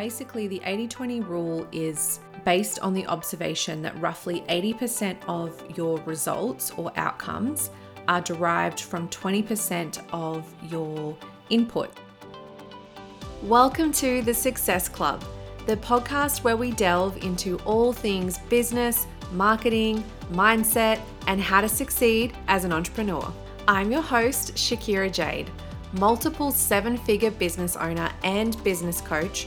basically, the 80 20 rule is based on the observation that roughly 80% of your results or outcomes are derived from 20% of your input. Welcome to the Success Club, the podcast where we delve into all things business, marketing, mindset, and how to succeed as an entrepreneur. I'm your host, Shakira Jade, multiple seven figure business owner and business coach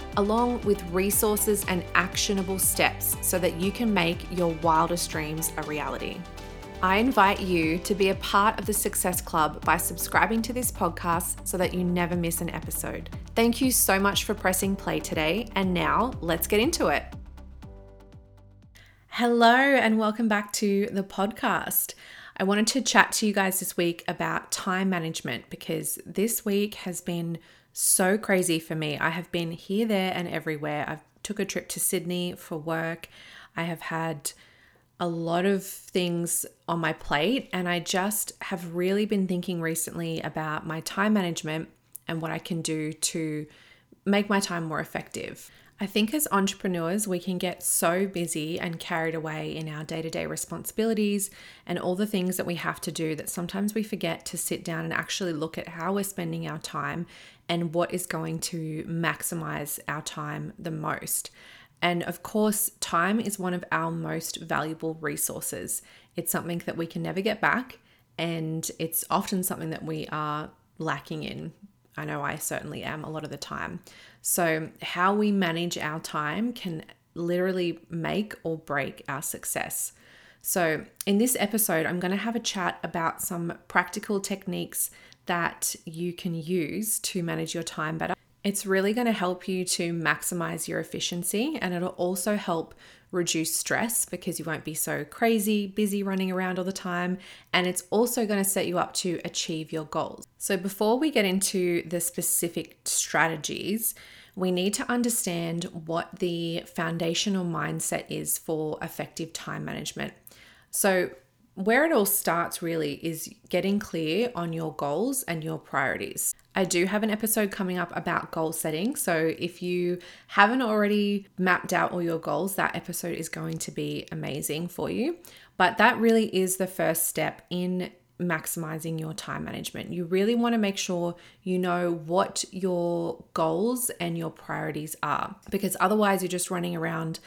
along with resources and actionable steps so that you can make your wildest dreams a reality. I invite you to be a part of the Success Club by subscribing to this podcast so that you never miss an episode. Thank you so much for pressing play today, and now let's get into it. Hello, and welcome back to the podcast. I wanted to chat to you guys this week about time management because this week has been so crazy for me. I have been here, there, and everywhere. I've took a trip to Sydney for work. I have had a lot of things on my plate, and I just have really been thinking recently about my time management and what I can do to make my time more effective. I think as entrepreneurs, we can get so busy and carried away in our day to day responsibilities and all the things that we have to do that sometimes we forget to sit down and actually look at how we're spending our time and what is going to maximize our time the most. And of course, time is one of our most valuable resources. It's something that we can never get back, and it's often something that we are lacking in. I know I certainly am a lot of the time. So, how we manage our time can literally make or break our success. So, in this episode, I'm going to have a chat about some practical techniques that you can use to manage your time better. It's really going to help you to maximize your efficiency and it'll also help reduce stress because you won't be so crazy, busy running around all the time. And it's also going to set you up to achieve your goals. So, before we get into the specific strategies, we need to understand what the foundational mindset is for effective time management. So, where it all starts really is getting clear on your goals and your priorities. I do have an episode coming up about goal setting. So if you haven't already mapped out all your goals, that episode is going to be amazing for you. But that really is the first step in maximizing your time management. You really want to make sure you know what your goals and your priorities are because otherwise you're just running around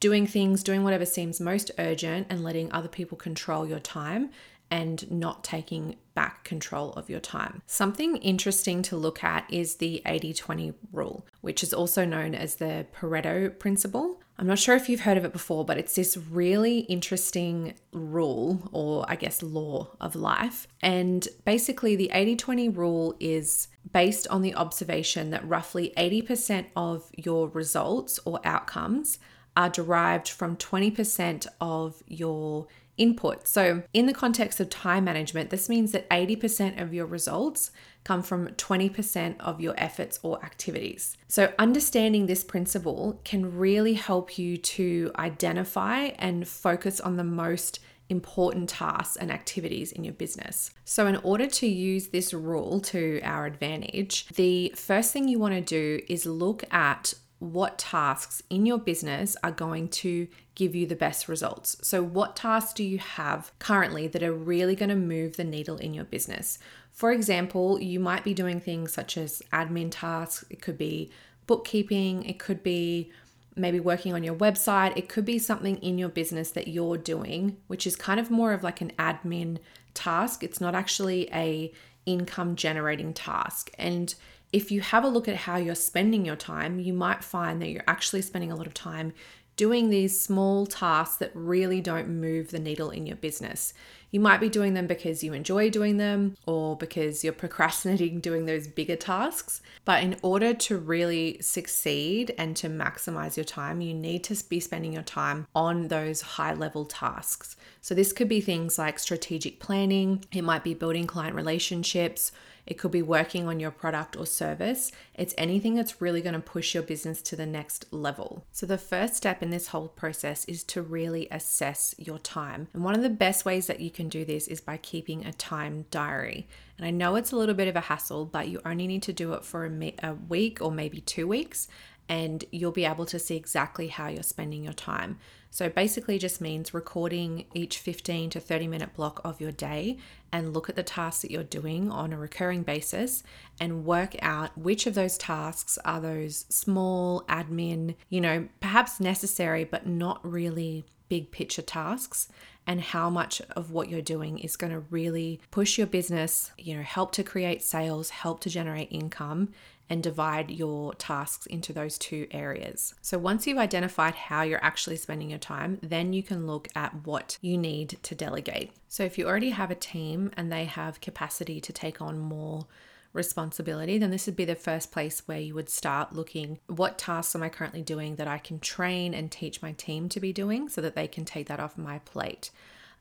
doing things, doing whatever seems most urgent, and letting other people control your time and not taking back control of your time. Something interesting to look at is the 80 20 rule, which is also known as the Pareto principle. I'm not sure if you've heard of it before, but it's this really interesting rule, or I guess law of life. And basically, the 80 20 rule is based on the observation that roughly 80% of your results or outcomes are derived from 20% of your input. So, in the context of time management, this means that 80% of your results come from 20% of your efforts or activities. So, understanding this principle can really help you to identify and focus on the most important tasks and activities in your business. So, in order to use this rule to our advantage, the first thing you want to do is look at what tasks in your business are going to give you the best results. So, what tasks do you have currently that are really going to move the needle in your business? For example, you might be doing things such as admin tasks, it could be bookkeeping, it could be maybe working on your website, it could be something in your business that you're doing, which is kind of more of like an admin task. It's not actually a income generating task. And if you have a look at how you're spending your time, you might find that you're actually spending a lot of time doing these small tasks that really don't move the needle in your business. You might be doing them because you enjoy doing them or because you're procrastinating doing those bigger tasks. But in order to really succeed and to maximize your time, you need to be spending your time on those high level tasks. So, this could be things like strategic planning, it might be building client relationships it could be working on your product or service. It's anything that's really going to push your business to the next level. So, the first step in this whole process is to really assess your time. And one of the best ways that you can do this is by keeping a time diary. And I know it's a little bit of a hassle, but you only need to do it for a, a week or maybe two weeks, and you'll be able to see exactly how you're spending your time. So basically just means recording each 15 to 30 minute block of your day and look at the tasks that you're doing on a recurring basis and work out which of those tasks are those small admin, you know, perhaps necessary but not really big picture tasks and how much of what you're doing is going to really push your business, you know, help to create sales, help to generate income and divide your tasks into those two areas. So once you've identified how you're actually spending your time, then you can look at what you need to delegate. So if you already have a team and they have capacity to take on more responsibility, then this would be the first place where you would start looking what tasks am I currently doing that I can train and teach my team to be doing so that they can take that off my plate.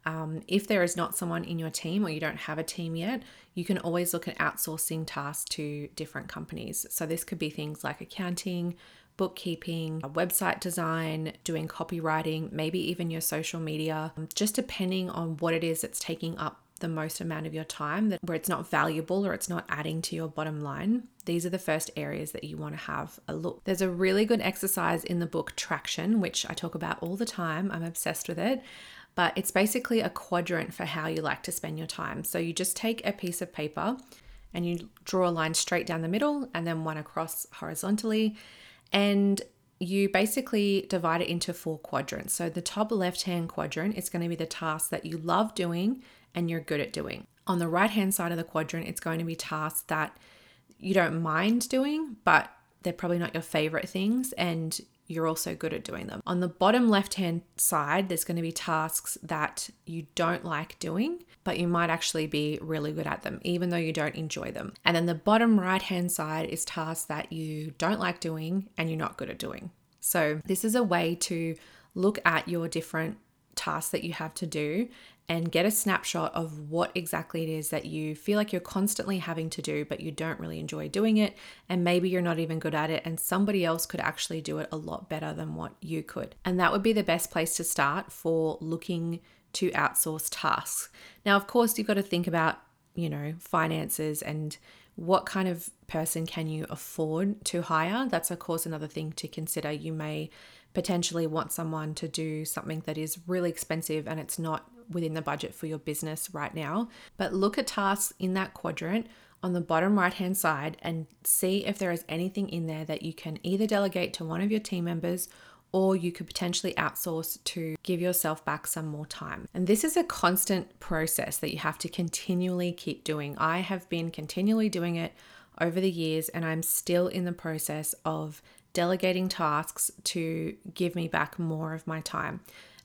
Um, if there is not someone in your team or you don't have a team yet, you can always look at outsourcing tasks to different companies. So, this could be things like accounting, bookkeeping, website design, doing copywriting, maybe even your social media, um, just depending on what it is that's taking up the most amount of your time that where it's not valuable or it's not adding to your bottom line these are the first areas that you want to have a look there's a really good exercise in the book traction which i talk about all the time i'm obsessed with it but it's basically a quadrant for how you like to spend your time. So you just take a piece of paper and you draw a line straight down the middle and then one across horizontally. And you basically divide it into four quadrants. So the top left hand quadrant is going to be the tasks that you love doing and you're good at doing. On the right hand side of the quadrant, it's going to be tasks that you don't mind doing, but they're probably not your favorite things and you're also good at doing them. On the bottom left hand side, there's going to be tasks that you don't like doing, but you might actually be really good at them, even though you don't enjoy them. And then the bottom right hand side is tasks that you don't like doing and you're not good at doing. So, this is a way to look at your different tasks that you have to do and get a snapshot of what exactly it is that you feel like you're constantly having to do, but you don't really enjoy doing it. And maybe you're not even good at it, and somebody else could actually do it a lot better than what you could. And that would be the best place to start for looking to outsource tasks. Now, of course, you've got to think about, you know, finances and what kind of person can you afford to hire? That's, of course, another thing to consider. You may potentially want someone to do something that is really expensive and it's not within the budget for your business right now. But look at tasks in that quadrant on the bottom right hand side and see if there is anything in there that you can either delegate to one of your team members or you could potentially outsource to give yourself back some more time. And this is a constant process that you have to continually keep doing. I have been continually doing it over the years and I'm still in the process of delegating tasks to give me back more of my time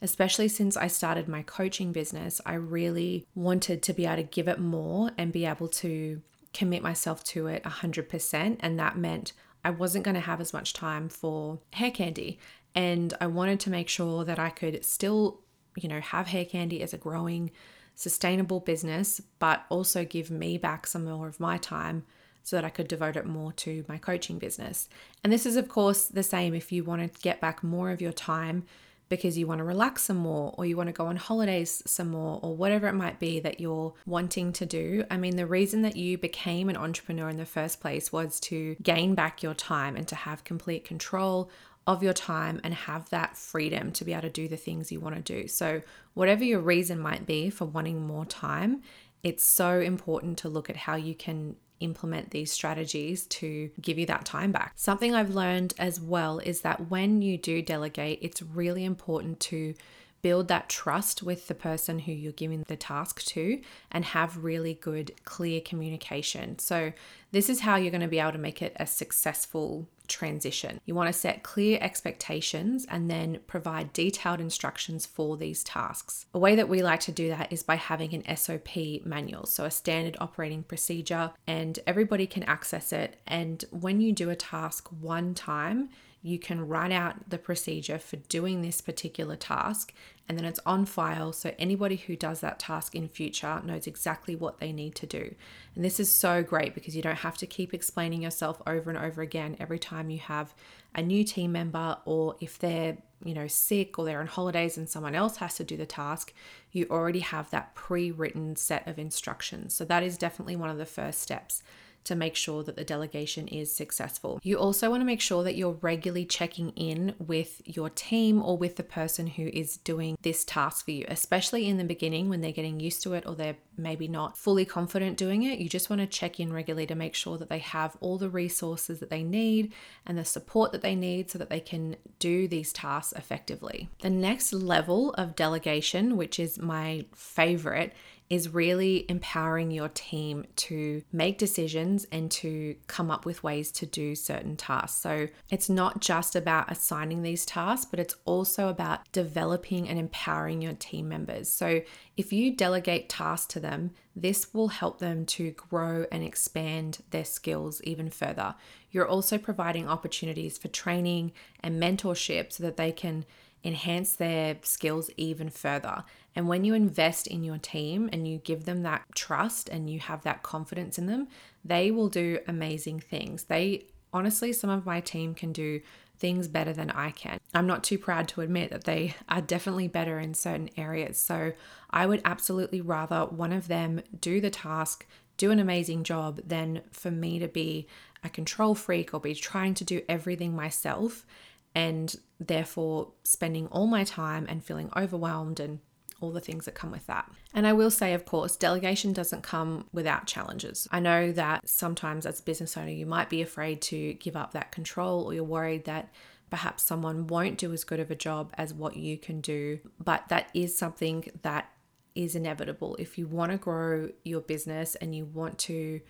especially since I started my coaching business, I really wanted to be able to give it more and be able to commit myself to it 100%. And that meant I wasn't going to have as much time for hair candy. And I wanted to make sure that I could still, you know, have hair candy as a growing, sustainable business, but also give me back some more of my time so that I could devote it more to my coaching business. And this is, of course, the same if you want to get back more of your time because you want to relax some more or you want to go on holidays some more or whatever it might be that you're wanting to do. I mean, the reason that you became an entrepreneur in the first place was to gain back your time and to have complete control of your time and have that freedom to be able to do the things you want to do. So, whatever your reason might be for wanting more time, it's so important to look at how you can implement these strategies to give you that time back. Something I've learned as well is that when you do delegate, it's really important to build that trust with the person who you're giving the task to and have really good, clear communication. So, this is how you're going to be able to make it a successful transition. You want to set clear expectations and then provide detailed instructions for these tasks. A way that we like to do that is by having an SOP manual, so a standard operating procedure, and everybody can access it. And when you do a task one time, you can write out the procedure for doing this particular task and then it's on file so anybody who does that task in future knows exactly what they need to do. And this is so great because you don't have to keep explaining yourself over and over again every time you have a new team member or if they're, you know, sick or they're on holidays and someone else has to do the task, you already have that pre-written set of instructions. So that is definitely one of the first steps to make sure that the delegation is successful. You also want to make sure that you're regularly checking in with your team or with the person who is doing this task for you, especially in the beginning when they're getting used to it or they're maybe not fully confident doing it. You just want to check in regularly to make sure that they have all the resources that they need and the support that they need so that they can do these tasks effectively. The next level of delegation, which is my favorite, is really empowering your team to make decisions and to come up with ways to do certain tasks. So it's not just about assigning these tasks, but it's also about developing and empowering your team members. So if you delegate tasks to them, this will help them to grow and expand their skills even further. You're also providing opportunities for training and mentorship so that they can enhance their skills even further. And when you invest in your team and you give them that trust and you have that confidence in them, they will do amazing things. They honestly, some of my team can do things better than I can. I'm not too proud to admit that they are definitely better in certain areas. So I would absolutely rather one of them do the task, do an amazing job, than for me to be a control freak or be trying to do everything myself and therefore spending all my time and feeling overwhelmed and all the things that come with that. And I will say, of course, delegation doesn't come without challenges. I know that sometimes as a business owner, you might be afraid to give up that control or you're worried that perhaps someone won't do as good of a job as what you can do. But that is something that is inevitable. If you want to grow your business and you want to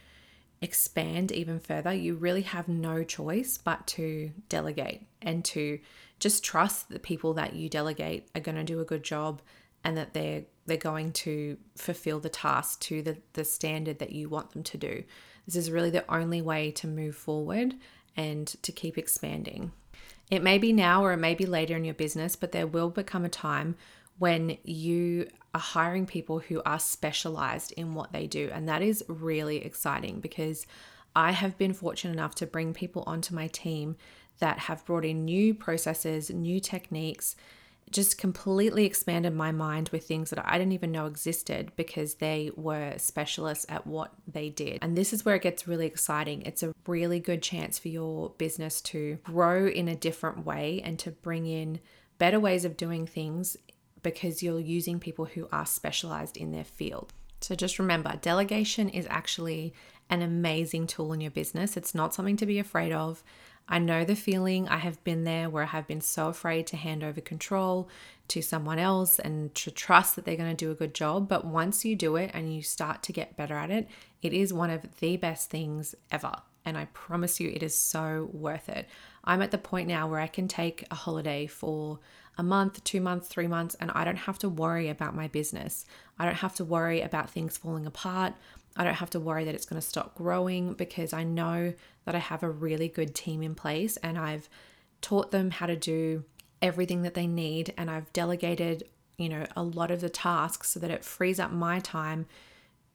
expand even further, you really have no choice but to delegate and to just trust the people that you delegate are going to do a good job and that they're they're going to fulfill the task to the, the standard that you want them to do. This is really the only way to move forward and to keep expanding. It may be now or it may be later in your business, but there will become a time when you are hiring people who are specialized in what they do. And that is really exciting because I have been fortunate enough to bring people onto my team that have brought in new processes, new techniques, just completely expanded my mind with things that I didn't even know existed because they were specialists at what they did. And this is where it gets really exciting. It's a really good chance for your business to grow in a different way and to bring in better ways of doing things because you're using people who are specialized in their field. So just remember, delegation is actually an amazing tool in your business. It's not something to be afraid of. I know the feeling. I have been there where I have been so afraid to hand over control to someone else and to trust that they're going to do a good job. But once you do it and you start to get better at it, it is one of the best things ever. And I promise you, it is so worth it. I'm at the point now where I can take a holiday for a month, two months, three months, and I don't have to worry about my business. I don't have to worry about things falling apart. I don't have to worry that it's going to stop growing because I know that I have a really good team in place and I've taught them how to do everything that they need and I've delegated, you know, a lot of the tasks so that it frees up my time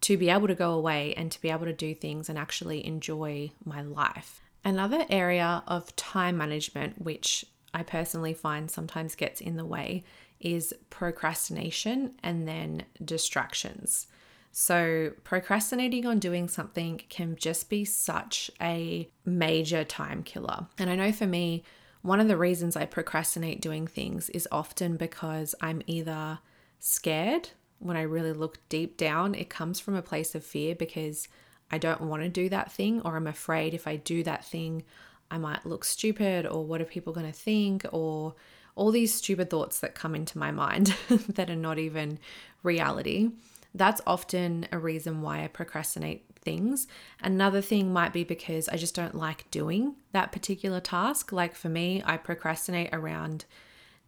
to be able to go away and to be able to do things and actually enjoy my life. Another area of time management, which I personally find sometimes gets in the way is procrastination and then distractions. So, procrastinating on doing something can just be such a major time killer. And I know for me, one of the reasons I procrastinate doing things is often because I'm either scared when I really look deep down, it comes from a place of fear because I don't want to do that thing, or I'm afraid if I do that thing, I might look stupid or what are people going to think or all these stupid thoughts that come into my mind that are not even reality. That's often a reason why I procrastinate things. Another thing might be because I just don't like doing that particular task. Like for me, I procrastinate around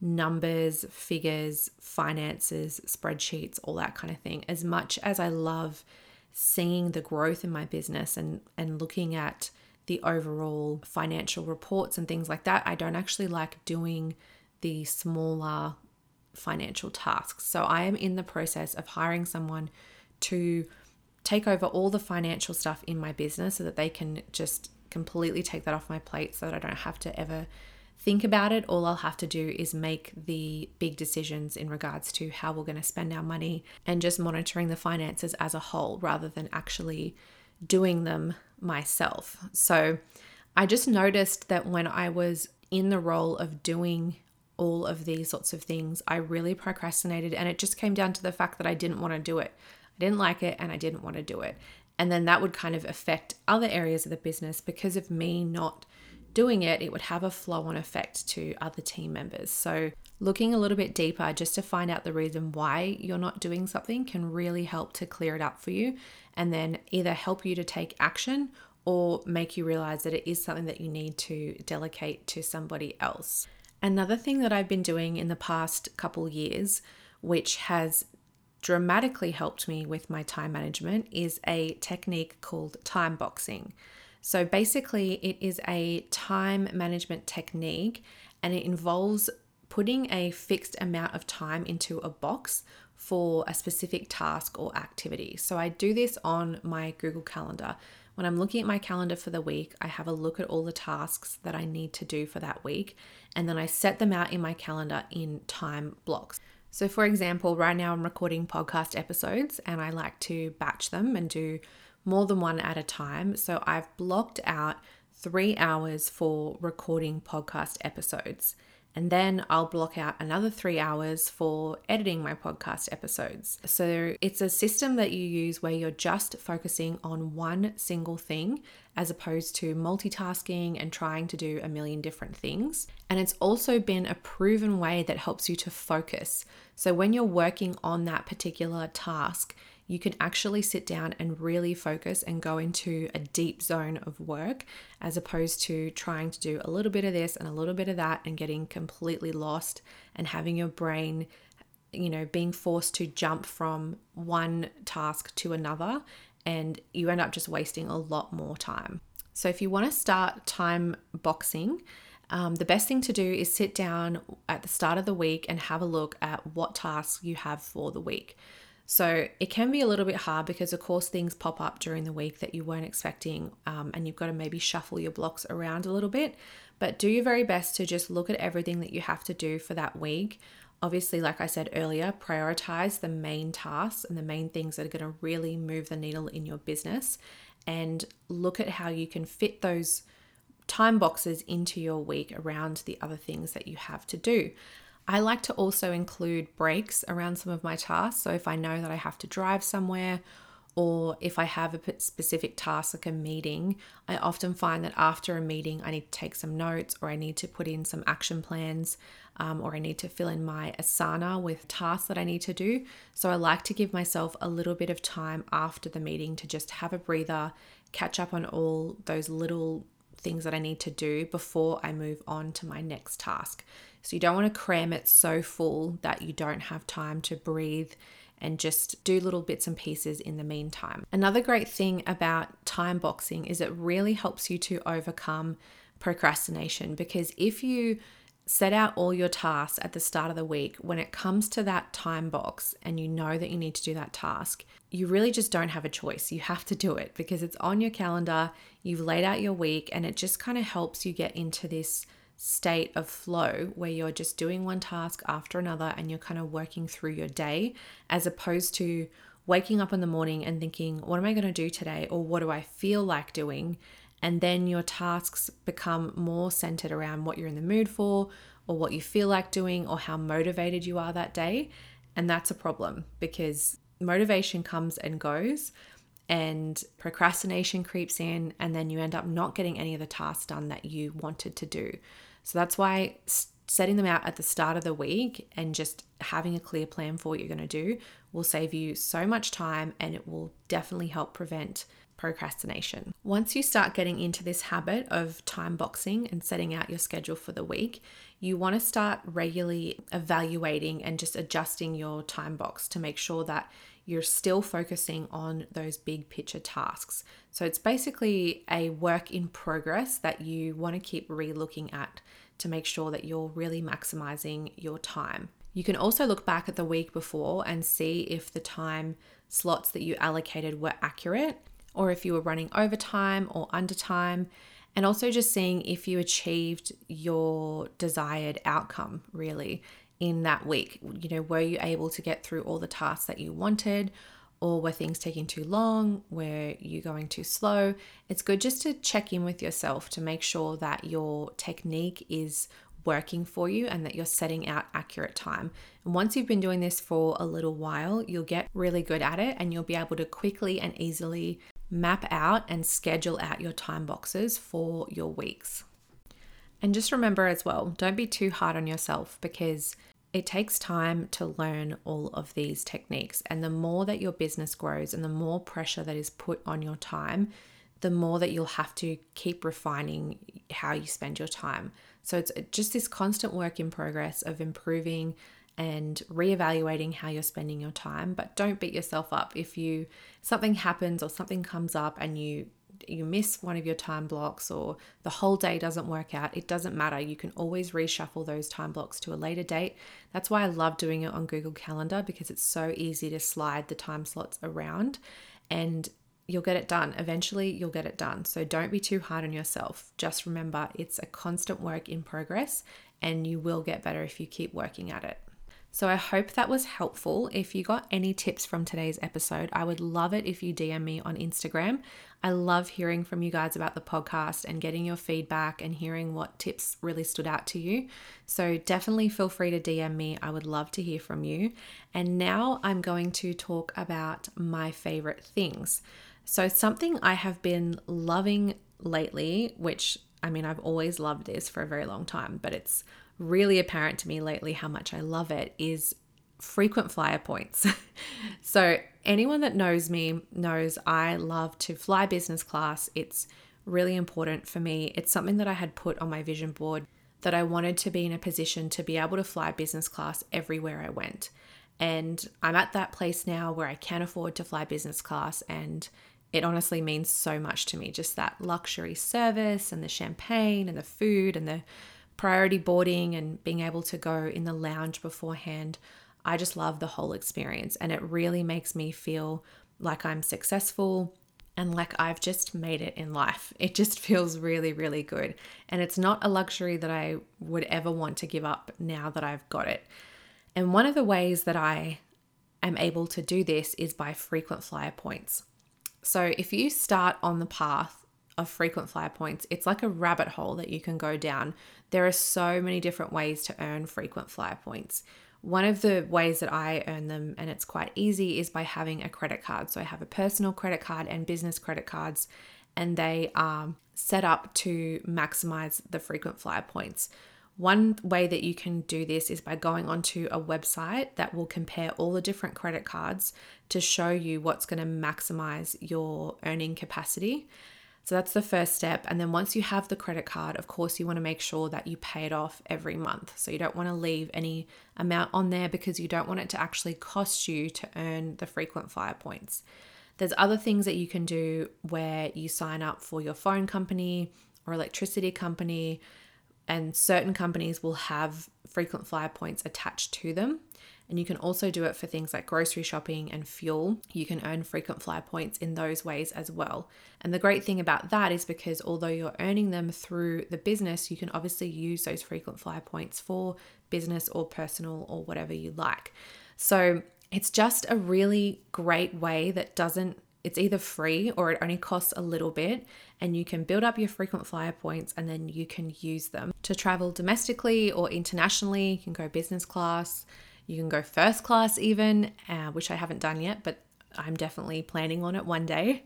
numbers, figures, finances, spreadsheets, all that kind of thing. As much as I love seeing the growth in my business and and looking at the overall financial reports and things like that, I don't actually like doing the smaller financial tasks. So I am in the process of hiring someone to take over all the financial stuff in my business so that they can just completely take that off my plate so that I don't have to ever think about it. All I'll have to do is make the big decisions in regards to how we're going to spend our money and just monitoring the finances as a whole rather than actually doing them myself. So I just noticed that when I was in the role of doing all of these sorts of things, I really procrastinated and it just came down to the fact that I didn't want to do it. I didn't like it and I didn't want to do it. And then that would kind of affect other areas of the business because of me not doing it, it would have a flow on effect to other team members. So, looking a little bit deeper just to find out the reason why you're not doing something can really help to clear it up for you and then either help you to take action or make you realize that it is something that you need to delegate to somebody else. Another thing that I've been doing in the past couple years, which has dramatically helped me with my time management, is a technique called time boxing. So basically, it is a time management technique and it involves putting a fixed amount of time into a box for a specific task or activity. So I do this on my Google Calendar. When I'm looking at my calendar for the week, I have a look at all the tasks that I need to do for that week, and then I set them out in my calendar in time blocks. So, for example, right now I'm recording podcast episodes and I like to batch them and do more than one at a time. So I've blocked out three hours for recording podcast episodes. And then I'll block out another three hours for editing my podcast episodes. So it's a system that you use where you're just focusing on one single thing as opposed to multitasking and trying to do a million different things. And it's also been a proven way that helps you to focus. So when you're working on that particular task, you can actually sit down and really focus and go into a deep zone of work as opposed to trying to do a little bit of this and a little bit of that and getting completely lost and having your brain you know being forced to jump from one task to another and you end up just wasting a lot more time so if you want to start time boxing um, the best thing to do is sit down at the start of the week and have a look at what tasks you have for the week. So it can be a little bit hard because, of course, things pop up during the week that you weren't expecting, um, and you've got to maybe shuffle your blocks around a little bit. But do your very best to just look at everything that you have to do for that week. Obviously, like I said earlier, prioritize the main tasks and the main things that are going to really move the needle in your business, and look at how you can fit those time boxes into your week around the other things that you have to do. I like to also include breaks around some of my tasks. So if I know that I have to drive somewhere or if I have a specific task like a meeting, I often find that after a meeting, I need to take some notes or I need to put in some action plans um, or I need to fill in my Asana with tasks that I need to do. So I like to give myself a little bit of time after the meeting to just have a breather, catch up on all those little things that I need to do before I move on to my next task. So you don't want to cram it so full that you don't have time to breathe and just do little bits and pieces in the meantime. Another great thing about time boxing is it really helps you to overcome procrastination because if you set out all your tasks at the start of the week, when it comes to that time box and you know that you need to do that task, you really just don't have a choice. You have to do it because it's on your calendar, you've laid out your week, and it just kind of helps you get into this state of flow where you're just doing one task after another and you're kind of working through your day as opposed to waking up in the morning and thinking, what am I going to do today? Or what do I feel like doing? And then your tasks become more centered around what you're in the mood for, or what you feel like doing, or how motivated you are that day. And that's a problem because motivation comes and goes, and procrastination creeps in, and then you end up not getting any of the tasks done that you wanted to do. So that's why setting them out at the start of the week and just having a clear plan for what you're going to do will save you so much time and it will definitely help prevent procrastination. Once you start getting into this habit of time boxing and setting out your schedule for the week, you want to start regularly evaluating and just adjusting your time box to make sure that you're still focusing on those big picture tasks. So it's basically a work in progress that you want to keep re looking at to make sure that you're really maximizing your time. You can also look back at the week before and see if the time slots that you allocated were accurate or if you were running overtime or undertime and also just seeing if you achieved your desired outcome really in that week. You know, were you able to get through all the tasks that you wanted? Or were things taking too long? Were you going too slow? It's good just to check in with yourself to make sure that your technique is working for you and that you're setting out accurate time. And once you've been doing this for a little while, you'll get really good at it and you'll be able to quickly and easily map out and schedule out your time boxes for your weeks. And just remember as well, don't be too hard on yourself because it takes time to learn all of these techniques. And the more that your business grows and the more pressure that is put on your time, the more that you'll have to keep refining how you spend your time. So it's just this constant work in progress of improving and reevaluating how you're spending your time but don't beat yourself up if you something happens or something comes up and you you miss one of your time blocks or the whole day doesn't work out, it doesn't matter. You can always reshuffle those time blocks to a later date. That's why I love doing it on Google Calendar because it's so easy to slide the time slots around and you'll get it done. Eventually, you'll get it done. So don't be too hard on yourself. Just remember it's a constant work in progress and you will get better if you keep working at it. So I hope that was helpful. If you got any tips from today's episode, I would love it if you DM me on Instagram. I love hearing from you guys about the podcast and getting your feedback and hearing what tips really stood out to you. So definitely feel free to DM me. I would love to hear from you. And now I'm going to talk about my favorite things. So, something I have been loving lately, which I mean, I've always loved this for a very long time, but it's really apparent to me lately how much I love it is frequent flyer points. so, anyone that knows me knows I love to fly business class. It's really important for me. It's something that I had put on my vision board that I wanted to be in a position to be able to fly business class everywhere I went. And I'm at that place now where I can afford to fly business class and it honestly means so much to me just that luxury service and the champagne and the food and the priority boarding and being able to go in the lounge beforehand. I just love the whole experience and it really makes me feel like I'm successful and like I've just made it in life. It just feels really, really good. And it's not a luxury that I would ever want to give up now that I've got it. And one of the ways that I am able to do this is by frequent flyer points. So if you start on the path of frequent flyer points, it's like a rabbit hole that you can go down. There are so many different ways to earn frequent flyer points. One of the ways that I earn them, and it's quite easy, is by having a credit card. So I have a personal credit card and business credit cards, and they are set up to maximize the frequent flyer points. One way that you can do this is by going onto a website that will compare all the different credit cards to show you what's going to maximize your earning capacity. So that's the first step. And then once you have the credit card, of course, you want to make sure that you pay it off every month. So you don't want to leave any amount on there because you don't want it to actually cost you to earn the frequent flyer points. There's other things that you can do where you sign up for your phone company or electricity company, and certain companies will have frequent flyer points attached to them. And you can also do it for things like grocery shopping and fuel. You can earn frequent flyer points in those ways as well. And the great thing about that is because although you're earning them through the business, you can obviously use those frequent flyer points for business or personal or whatever you like. So it's just a really great way that doesn't it's either free or it only costs a little bit and you can build up your frequent flyer points and then you can use them to travel domestically or internationally you can go business class you can go first class, even, uh, which I haven't done yet, but I'm definitely planning on it one day.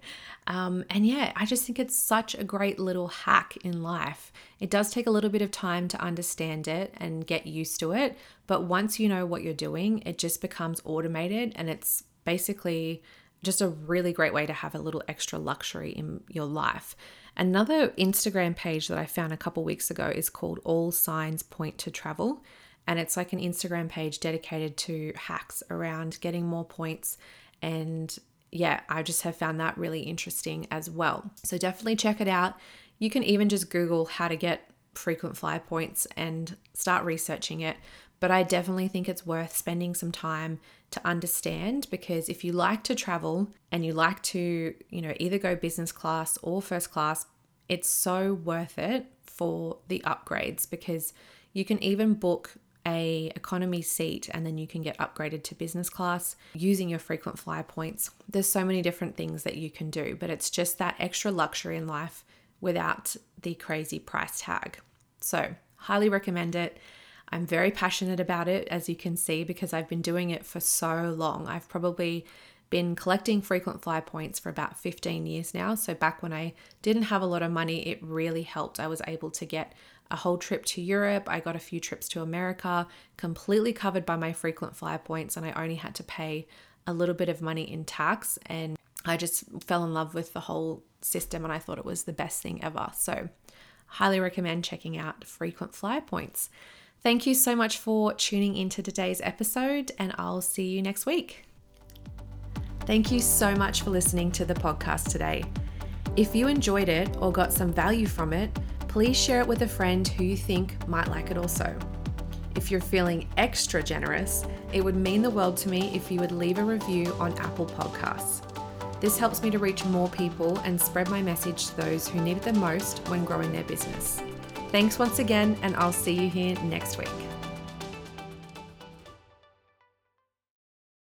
Um, and yeah, I just think it's such a great little hack in life. It does take a little bit of time to understand it and get used to it. But once you know what you're doing, it just becomes automated and it's basically just a really great way to have a little extra luxury in your life. Another Instagram page that I found a couple weeks ago is called All Signs Point to Travel. And it's like an Instagram page dedicated to hacks around getting more points. And yeah, I just have found that really interesting as well. So definitely check it out. You can even just Google how to get frequent flyer points and start researching it. But I definitely think it's worth spending some time to understand because if you like to travel and you like to, you know, either go business class or first class, it's so worth it for the upgrades because you can even book a economy seat and then you can get upgraded to business class using your frequent flyer points. There's so many different things that you can do, but it's just that extra luxury in life without the crazy price tag. So, highly recommend it. I'm very passionate about it, as you can see, because I've been doing it for so long. I've probably been collecting frequent flyer points for about 15 years now. So, back when I didn't have a lot of money, it really helped. I was able to get a whole trip to Europe. I got a few trips to America, completely covered by my frequent flyer points, and I only had to pay a little bit of money in tax. And I just fell in love with the whole system, and I thought it was the best thing ever. So, highly recommend checking out frequent flyer points. Thank you so much for tuning into today's episode, and I'll see you next week. Thank you so much for listening to the podcast today. If you enjoyed it or got some value from it, please share it with a friend who you think might like it also. If you're feeling extra generous, it would mean the world to me if you would leave a review on Apple Podcasts. This helps me to reach more people and spread my message to those who need it the most when growing their business. Thanks once again, and I'll see you here next week.